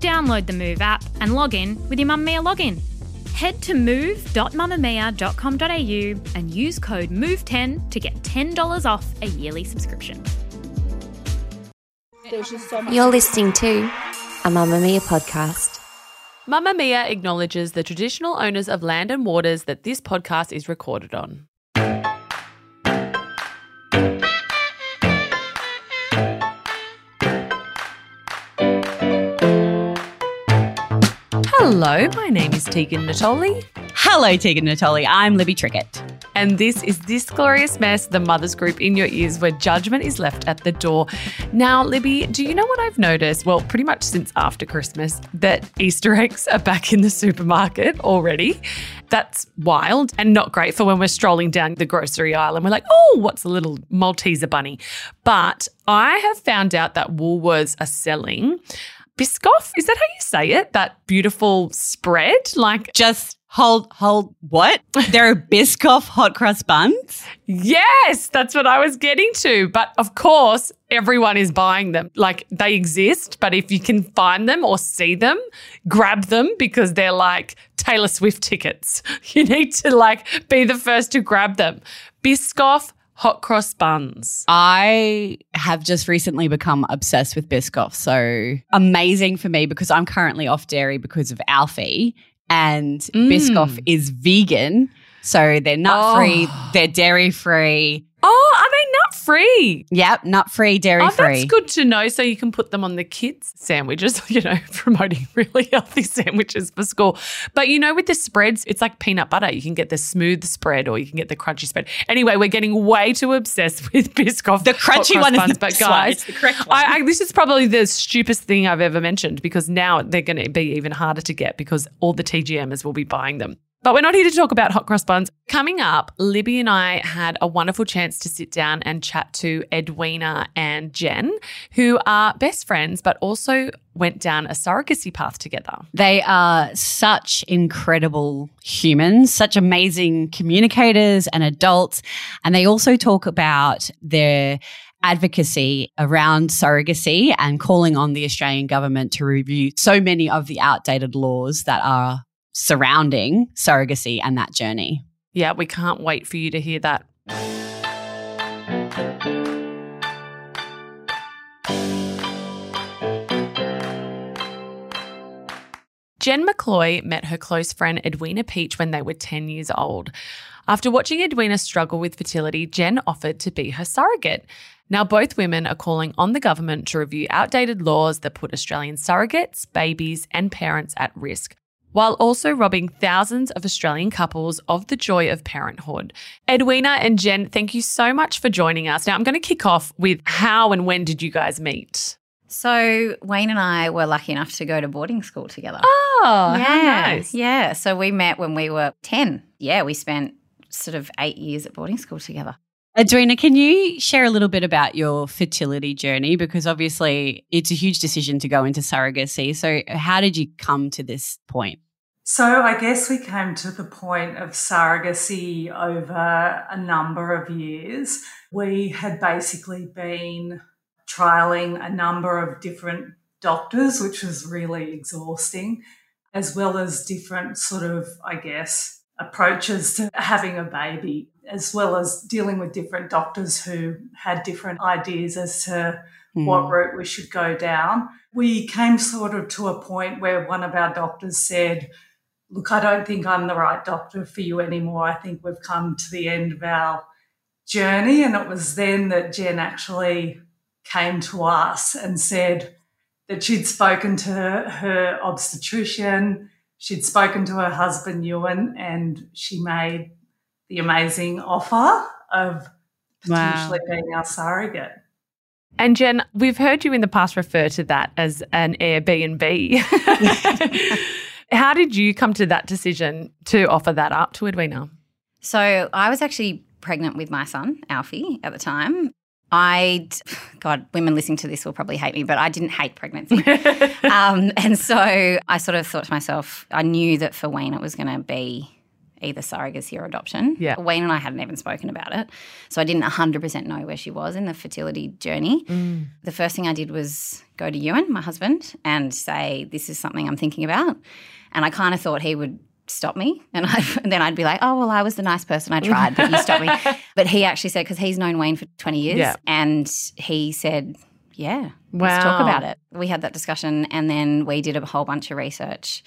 Download the Move app and log in with your Mamamia login. Head to move.mamamia.com.au and use code MOVE10 to get $10 off a yearly subscription. You're listening to a Mamamia podcast. Mamamia acknowledges the traditional owners of land and waters that this podcast is recorded on. Hello, my name is Tegan Natoli. Hello, Tegan Natoli. I'm Libby Trickett. And this is This Glorious Mess, the mother's group in your ears where judgment is left at the door. Now, Libby, do you know what I've noticed? Well, pretty much since after Christmas, that Easter eggs are back in the supermarket already. That's wild and not great for when we're strolling down the grocery aisle and we're like, oh, what's a little Malteser bunny? But I have found out that Woolworths are selling Biscoff. Is that how you say it? That beautiful spread? Like, Just hold, hold, what? There are Biscoff hot cross buns? Yes, that's what I was getting to. But of course, everyone is buying them. Like they exist, but if you can find them or see them, grab them because they're like Taylor Swift tickets. You need to like be the first to grab them. Biscoff hot cross buns. I have just recently become obsessed with Biscoff. So amazing for me because I'm currently off dairy because of Alfie and Mm. Biscoff is vegan. So they're nut free, Oh. they're dairy free. Oh, nut free? Yep, nut free, dairy Oh, free. that's good to know. So you can put them on the kids' sandwiches, you know, promoting really healthy sandwiches for school. But you know, with the spreads, it's like peanut butter. You can get the smooth spread or you can get the crunchy spread. Anyway, we're getting way too obsessed with Biscoff. The crunchy one is buns. the But guys, the correct one. I, I, this is probably the stupidest thing I've ever mentioned because now they're going to be even harder to get because all the TGMers will be buying them. But we're not here to talk about hot cross buns. Coming up, Libby and I had a wonderful chance to sit down and chat to Edwina and Jen, who are best friends, but also went down a surrogacy path together. They are such incredible humans, such amazing communicators and adults. And they also talk about their advocacy around surrogacy and calling on the Australian government to review so many of the outdated laws that are surrounding surrogacy and that journey. Yeah, we can't wait for you to hear that. Jen McCloy met her close friend Edwina Peach when they were 10 years old. After watching Edwina struggle with fertility, Jen offered to be her surrogate. Now, both women are calling on the government to review outdated laws that put Australian surrogates, babies, and parents at risk, while also robbing thousands of Australian couples of the joy of parenthood. Edwina and Jen, thank you so much for joining us. Now, I'm going to kick off with how and when did you guys meet? So Wayne and I were lucky enough to go to boarding school together. Oh, yeah, nice. yeah. So we met when we were ten. Yeah, we spent sort of eight years at boarding school together. Edwina, can you share a little bit about your fertility journey? Because obviously it's a huge decision to go into surrogacy. So, how did you come to this point? So I guess we came to the point of surrogacy over a number of years. We had basically been trialing a number of different doctors, which was really exhausting, as well as different sort of, I guess, approaches to having a baby, as well as dealing with different doctors who had different ideas as to hmm. what route we should go down. We came sort of to a point where one of our doctors said, Look, I don't think I'm the right doctor for you anymore. I think we've come to the end of our journey. And it was then that Jen actually came to us and said that she'd spoken to her, her obstetrician, she'd spoken to her husband, Ewan, and she made the amazing offer of Wow. potentially being our surrogate. And Jen, we've heard you in the past refer to that as an Airbnb. How did you come to that decision to offer that up to Edwina? So I was actually pregnant with my son, Alfie, at the time. I, God, women listening to this will probably hate me, but I didn't hate pregnancy. um, and so I sort of thought to myself, I knew that for Wayne it was going to be either surrogacy or adoption. Yeah. Wayne and I hadn't even spoken about it. So I didn't 100% know where she was in the fertility journey. Mm. The first thing I did was go to Ewan, my husband, and say, This is something I'm thinking about. And I kind of thought he would stop me. And, I, and then I'd be like, oh, well, I was the nice person. I tried, but you stopped me. But he actually said, because he's known Wayne for 20 years. Yeah. And he said, yeah, Wow. let's talk about it. We had that discussion and then we did a whole bunch of research.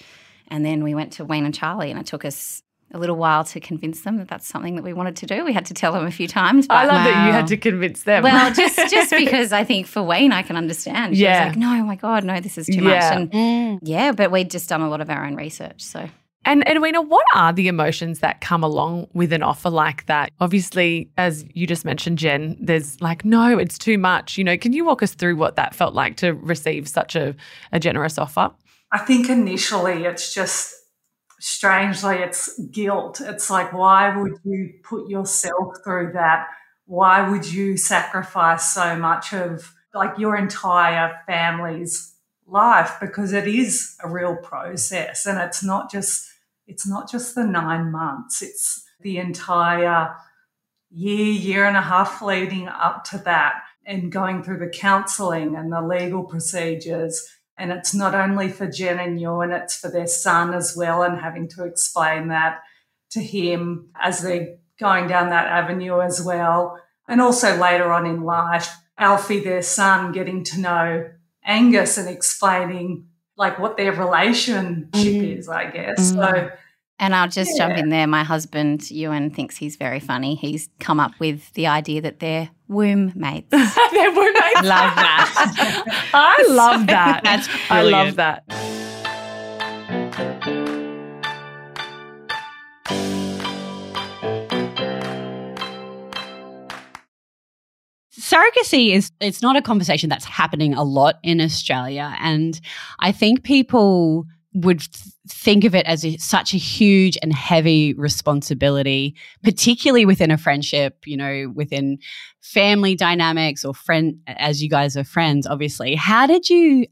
And then we went to Wayne and Charlie, and it took us a little while to convince them that that's something that we wanted to do. We had to tell them a few times. I but- love that you had to convince them. well, just just because I think for Wayne, I can understand. She Yeah. was like, no, oh my God, no, this is too Yeah. much. And mm. yeah, but we'd just done a lot of our own research. So And Edwina, what are the emotions that come along with an offer like that? Obviously, as you just mentioned, Jen, there's like, no, it's too much. You know, can you walk us through what that felt like to receive such a, a generous offer? I think initially it's just strangely it's guilt. It's like, why would you put yourself through that? Why would you sacrifice so much of like your entire family's life? Because it is a real process and it's not just it's not just the nine months, it's the entire year, year and a half leading up to that and going through the counselling and the legal procedures. And it's not only for Jen and Ewan, it's for their son as well, and having to explain that to him as they're going down that avenue as well. And also later on in life, Alfie, their son, getting to know Angus and explaining like what their relationship mm. is, I guess. So mm. And I'll just jump in there. My husband, Ewan, thinks he's very funny. He's come up with the idea that they're womb mates. They were mates. Love that. I love that. That's brilliant. I love that. surrogacy is it's not a conversation that's happening a lot in Australia and I think people would th- think of it as a, such a huge and heavy responsibility particularly within a friendship you know within family dynamics or friend as you guys are friends obviously how did you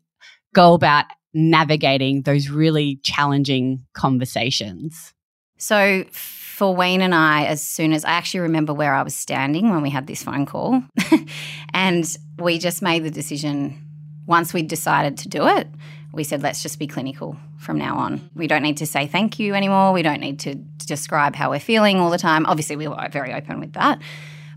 go about navigating those really challenging conversations So for Wayne and I, as soon as I actually remember where I was standing when we had this phone call, and we just made the decision once we decided to do it. We said, let's just be clinical from now on. We don't need to say thank you anymore. We don't need to describe how we're feeling all the time. Obviously, we were very open with that.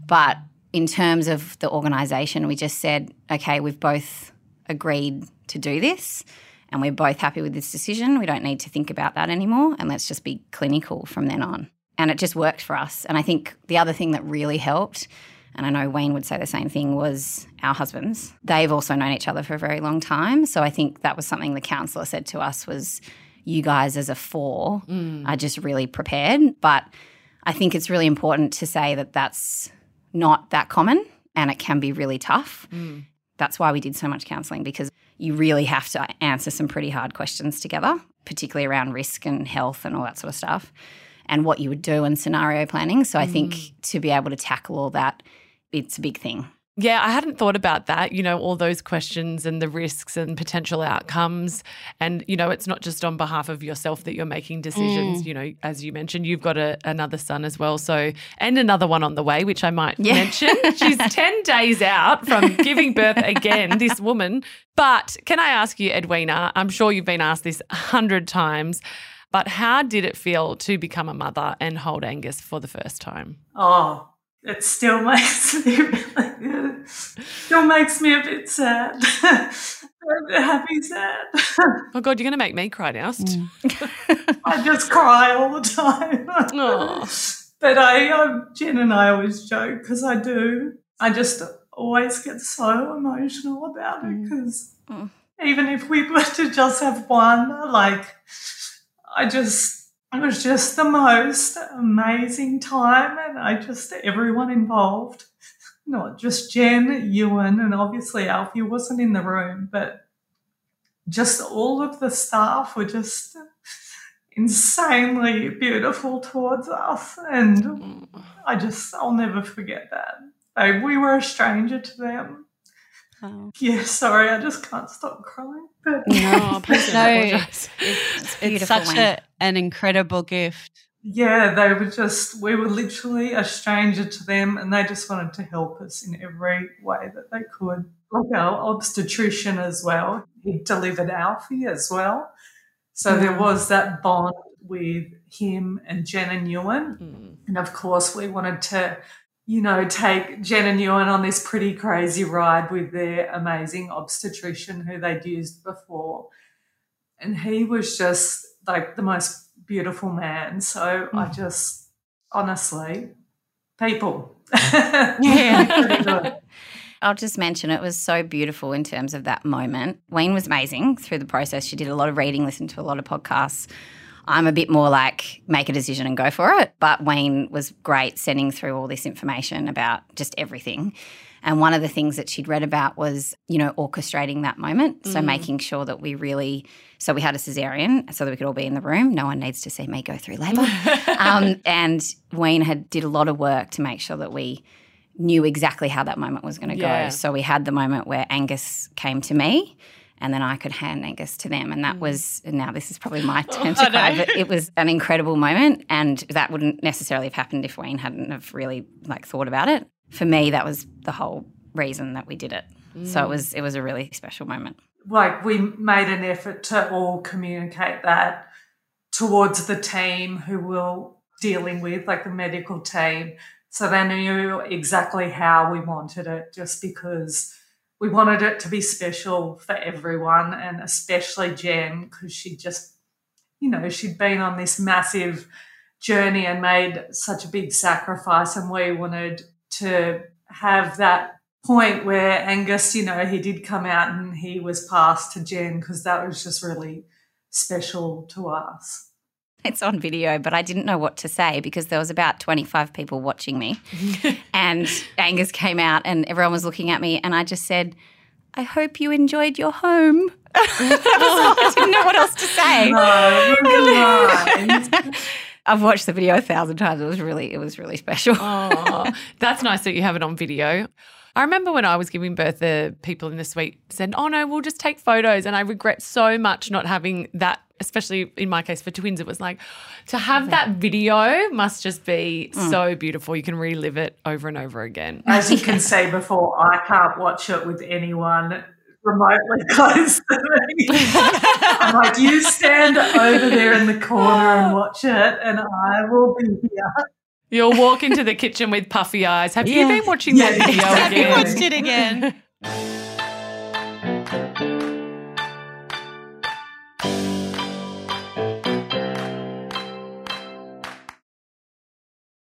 But in terms of the organisation, we just said, okay, we've both agreed to do this and we're both happy with this decision. We don't need to think about that anymore. And let's just be clinical from then on. And it just worked for us. And I think the other thing that really helped, and I know Wayne would say the same thing, was our husbands. They've also known each other for a very long time. So I think that was something the counsellor said to us was, you guys as a four mm. are just really prepared. But I think it's really important to say that that's not that common and it can be really tough. Mm. That's why we did so much counselling because you really have to answer some pretty hard questions together, particularly around risk and health and all that sort of stuff, and what you would do in scenario planning. So I think mm. to be able to tackle all that, it's a big thing. Yeah, I hadn't thought about that, you know, all those questions and the risks and potential outcomes. And, you know, it's not just on behalf of yourself that you're making decisions. Mm. You know, as you mentioned, you've got a, another son as well. So, and another one on the way, which I might Yeah. mention. She's 10 days out from giving birth again, this woman. But can I ask you, Edwina, I'm sure you've been asked this a hundred times, but how did it feel to become a mother and hold Angus for the first time? Oh, it still makes me really, still makes me a bit sad. Happy sad. Oh, God, you're going to make me cry now. I just cry all the time. Aw. But I, um, Jen and I always joke because I do. I just always get so emotional about it because Mm. even if we were to just have one, like, I just, it was just the most amazing time, and I just, everyone involved not just Jen, Ewan, and obviously Alfie wasn't in the room, but just all of the staff were just insanely beautiful towards us. And I just, I'll never forget that. Like, we were a stranger to them. Oh. Yeah, sorry, I just can't stop crying. But No, please No. apologise. It's It's such a, an incredible gift. yeah, they were just, we were literally a stranger to them and they just wanted to help us in every way that they could. Like our obstetrician as well. He delivered Alfie as well. So there was that bond with him and Jen and Ewan. Mm. And of course, we wanted to, you know, take Jen and Ewan on this pretty crazy ride with their amazing obstetrician who they'd used before. And he was just like the most beautiful man. So I hmm. just, honestly, people. Yeah. I'll just mention it was so beautiful in terms of that moment. Wayne was amazing through the process. She did a lot of reading, listened to a lot of podcasts. I'm a bit more like make a decision and go for it. But Wayne was great sending through all this information about just everything. And one of the things that she'd read about was, you know, orchestrating that moment. So making sure that we really, so we had a cesarean so that we could all be in the room. No one needs to see me go through labour. um, and Wayne had did a lot of work to make sure that we knew exactly how that moment was going to Yeah. go. So we had the moment where Angus came to me and then I could hand Angus to them. And that mm. was, now this is probably my turn to oh, cry, but it was an incredible moment. And that wouldn't necessarily have happened if Wayne hadn't have really like thought about it. For me, that was the whole reason that we did it. So it mm. was, it was a really special moment. like we made an effort to all communicate that towards the team who were dealing with, like the medical team, so they knew exactly how we wanted it, just because we wanted it to be special for everyone, and especially Jen, because she just, you know, she'd been on this massive journey and made such a big sacrifice, and we wanted to have that point where Angus, you know, he did come out and he was passed to Jen because that was just really special to us. It's on video, but I didn't know what to say because there was about 25 people watching me. and Angus came out and everyone was looking at me and I just said, I hope you enjoyed your home. I didn't know what else to say. No. I've watched the video a thousand times. It was really, it was really special. Oh, that's nice that you have it on video. I remember when I was giving birth, the people in the suite said, Oh no, we'll just take photos. And I regret so much not having that, especially in my case for twins. It was like to have that video must just be so beautiful. You can relive it over and over again. As you can see before, I can't watch it with anyone remotely close to me. I'm like, you stand over there in the corner and watch it, and I will be here. You'll walk into the kitchen with puffy eyes. Have you been watching that Yeah, video exactly. again? watched it again.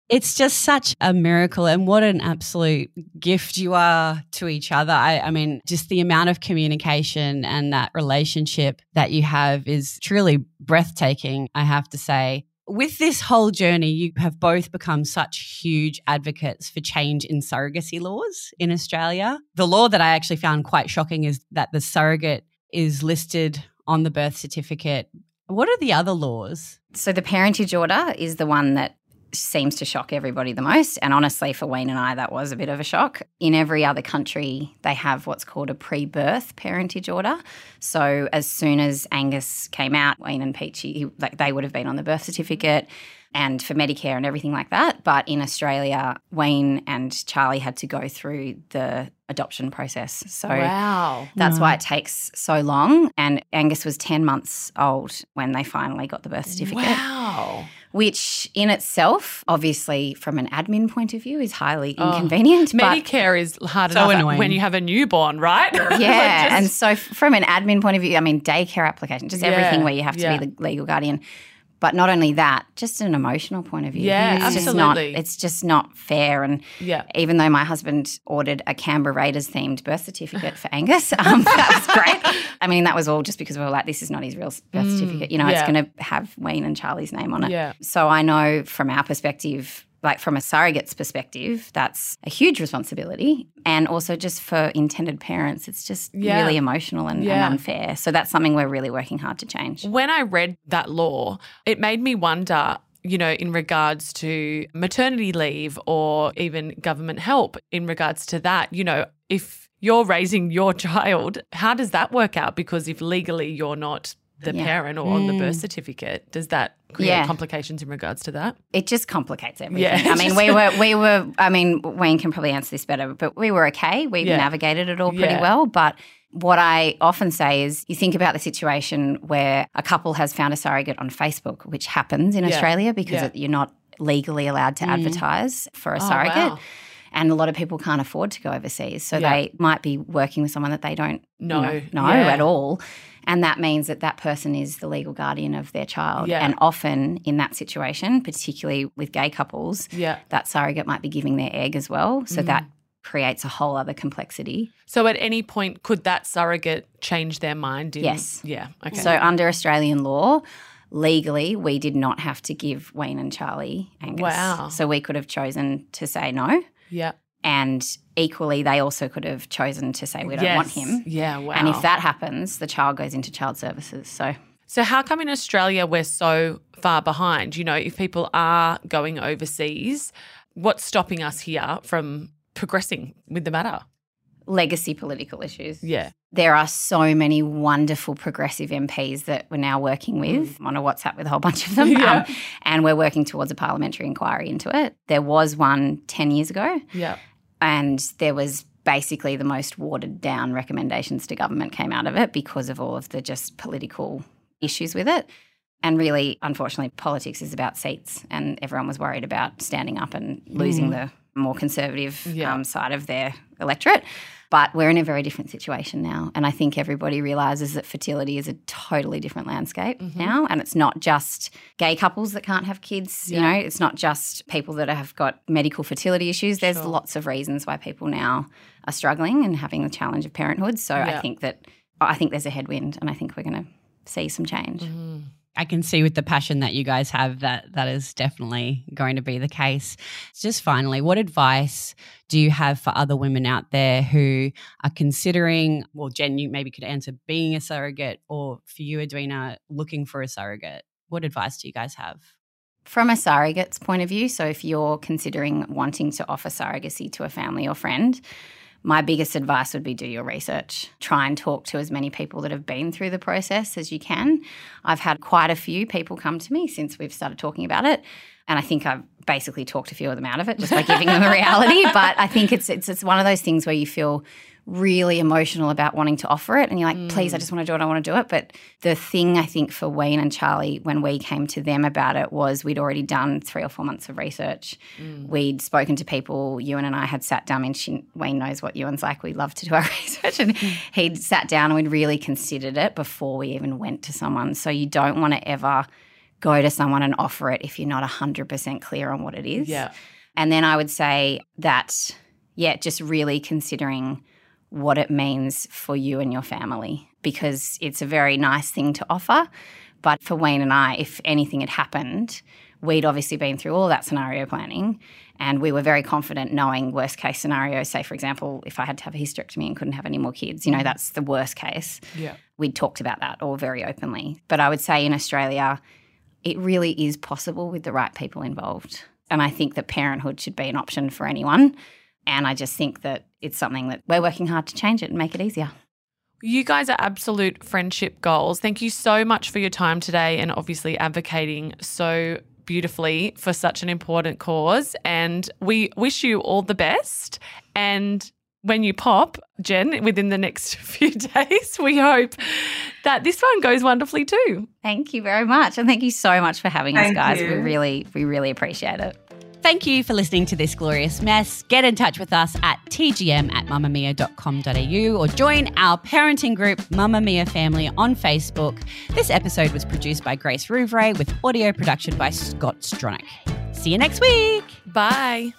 It's just such a miracle, and what an absolute gift you are to each other. I, I mean, just the amount of communication and that relationship that you have is truly breathtaking, I have to say. With this whole journey, you have both become such huge advocates for change in surrogacy laws in Australia. The law that I actually found quite shocking is that the surrogate is listed on the birth certificate. What are the other laws? So the parentage order is the one that seems to shock everybody the most. And honestly, for Wayne and I, that was a bit of a shock. In every other country, they have what's called a pre birth parentage order. So as soon as Angus came out, Wayne and Peachy, like they would have been on the birth certificate and for Medicare and everything like that. But in Australia, Wayne and Charlie had to go through the adoption process. So Wow. that's why it takes so long. And Angus was 10 months old when they finally got the birth certificate Wow. Which in itself, obviously, from an admin point of view, is highly Oh, inconvenient. but Medicare is hard So enough annoying. when you have a newborn, right? Like, yeah, just- and so from an admin point of view, I mean, daycare application, just everything where you have to yeah. be the legal guardian. But not only that, just an emotional point of view. Yeah, it's Just not, absolutely. it's just not fair. And yeah. even though my husband ordered a Canberra Raiders themed birth certificate for Angus, um, that was great. I mean, that was all just because we were like, this is not his real birth certificate. You know, Mm, yeah. it's going to have Wayne and Charlie's name on it. Yeah. So I know from our perspective, like from a surrogate's perspective, that's a huge responsibility. And also just for intended parents, it's just Yeah. really emotional and, Yeah. and unfair. So that's something we're really working hard to change. When I read that law, it made me wonder, you know, in regards to maternity leave or even government help in regards to that, you know, if you're raising your child, how does that work out? Because if legally you're not the Yeah. parent or on the birth mm. certificate, does that create Yeah. complications in regards to that? It just complicates everything. Yeah, I mean, we were, we were, I mean, Wayne can probably answer this better, but we were okay. We Yeah. navigated it all pretty well. But what I often say is you think about the situation where a couple has found a surrogate on Facebook, which happens in. Australia because you're not legally allowed to mm. advertise for a Oh, surrogate. wow. And a lot of people can't afford to go overseas. So Yeah. they might be working with someone that they don't No, know, know yeah. at all. And that means that that person is the legal guardian of their child. Yeah. And often in that situation, particularly with gay couples, Yeah. that surrogate might be giving their egg as well. So that Mm. creates a whole other complexity. So at any point, could that surrogate change their mind? In, Yes. Yeah. Okay. So under Australian law, legally, we did not have to give Wayne and Charlie Angus. Wow. So we could have chosen to say no. yeah. And equally, they also could have chosen to say we don't want him. Yeah. Wow. And if that happens, the child goes into child services. So So, how come in Australia we're so far behind? You know, if people are going overseas, what's stopping us here from progressing with the matter? legacy political issues. Yeah. There are so many wonderful progressive MPs that we're now working with. I'm on a WhatsApp with a whole bunch of them. Mm. Yeah. Um, and we're working towards a parliamentary inquiry into it. There was one 10 years ago, Yeah. and there was basically the most watered down recommendations to government came out of it because of all of the just political issues with it. And really, unfortunately, politics is about seats, and everyone was worried about standing up and losing the more conservative Mm. Yeah. um, side of their electorate. But we're in a very different situation now. And I think everybody realizes that fertility is a totally different landscape Mm-hmm. now. And it's not just gay couples that can't have kids, you know, it's not just people that have got medical fertility issues. There's Sure. lots of reasons why people now are struggling and having the challenge of parenthood. So Yeah. I think that I think there's a headwind and I think we're going to see some change. Mm-hmm. I can see with the passion that you guys have that that is definitely going to be the case. Just finally, what advice do you have for other women out there who are considering, well, Jen, you maybe could answer being a surrogate, or for you, Edwina, looking for a surrogate? What advice do you guys have? From a surrogate's point of view, so if you're considering wanting to offer surrogacy to a family or friend, my biggest advice would be do your research. Try and talk to as many people that have been through the process as you can. I've had quite a few people come to me since we've started talking about it. And I think I've basically talked a few of them out of it just by giving them a reality. But I think it's, it's it's one of those things where you feel really emotional about wanting to offer it and you're like, please, I mm. just want to do it, I want to do it. But the thing I think for Wayne and Charlie when we came to them about it was we'd already done three or four months of research. Mm. We'd spoken to people, Ewan and I had sat down, and she, Wayne knows what Ewan's like. We love to do our research. And mm. he'd sat down and we'd really considered it before we even went to someone. So you don't want to ever go to someone and offer it if you're not 100% clear on what it is. Yeah. And then I would say that, yeah, just really considering what it means for you and your family because it's a very nice thing to offer. But for Wayne and I, if anything had happened, we'd obviously been through all that scenario planning and we were very confident knowing worst case scenario. Say, for example, if I had to have a hysterectomy and couldn't have any more kids, you know, that's the worst case Yeah. we'd talked about that all very openly. But I would say in Australia, it really is possible with the right people involved. And I think that parenthood should be an option for anyone. And I just think that it's something that we're working hard to change it and make it easier. You guys are absolute friendship goals. Thank you so much for your time today and obviously advocating so beautifully for such an important cause. And we wish you all the best. And when you pop, Jen, within the next few days, we hope that this one goes wonderfully too. Thank you very much. And thank you so much for having us, guys. you. We really, we really appreciate it. Thank you for listening to this glorious mess. Get in touch with us at tgm at mamamia.com.au or join our parenting group, Mamamia Family, on Facebook. This episode was produced by Grace Rouvray with audio production by Scott Stronach. See you next week. Bye.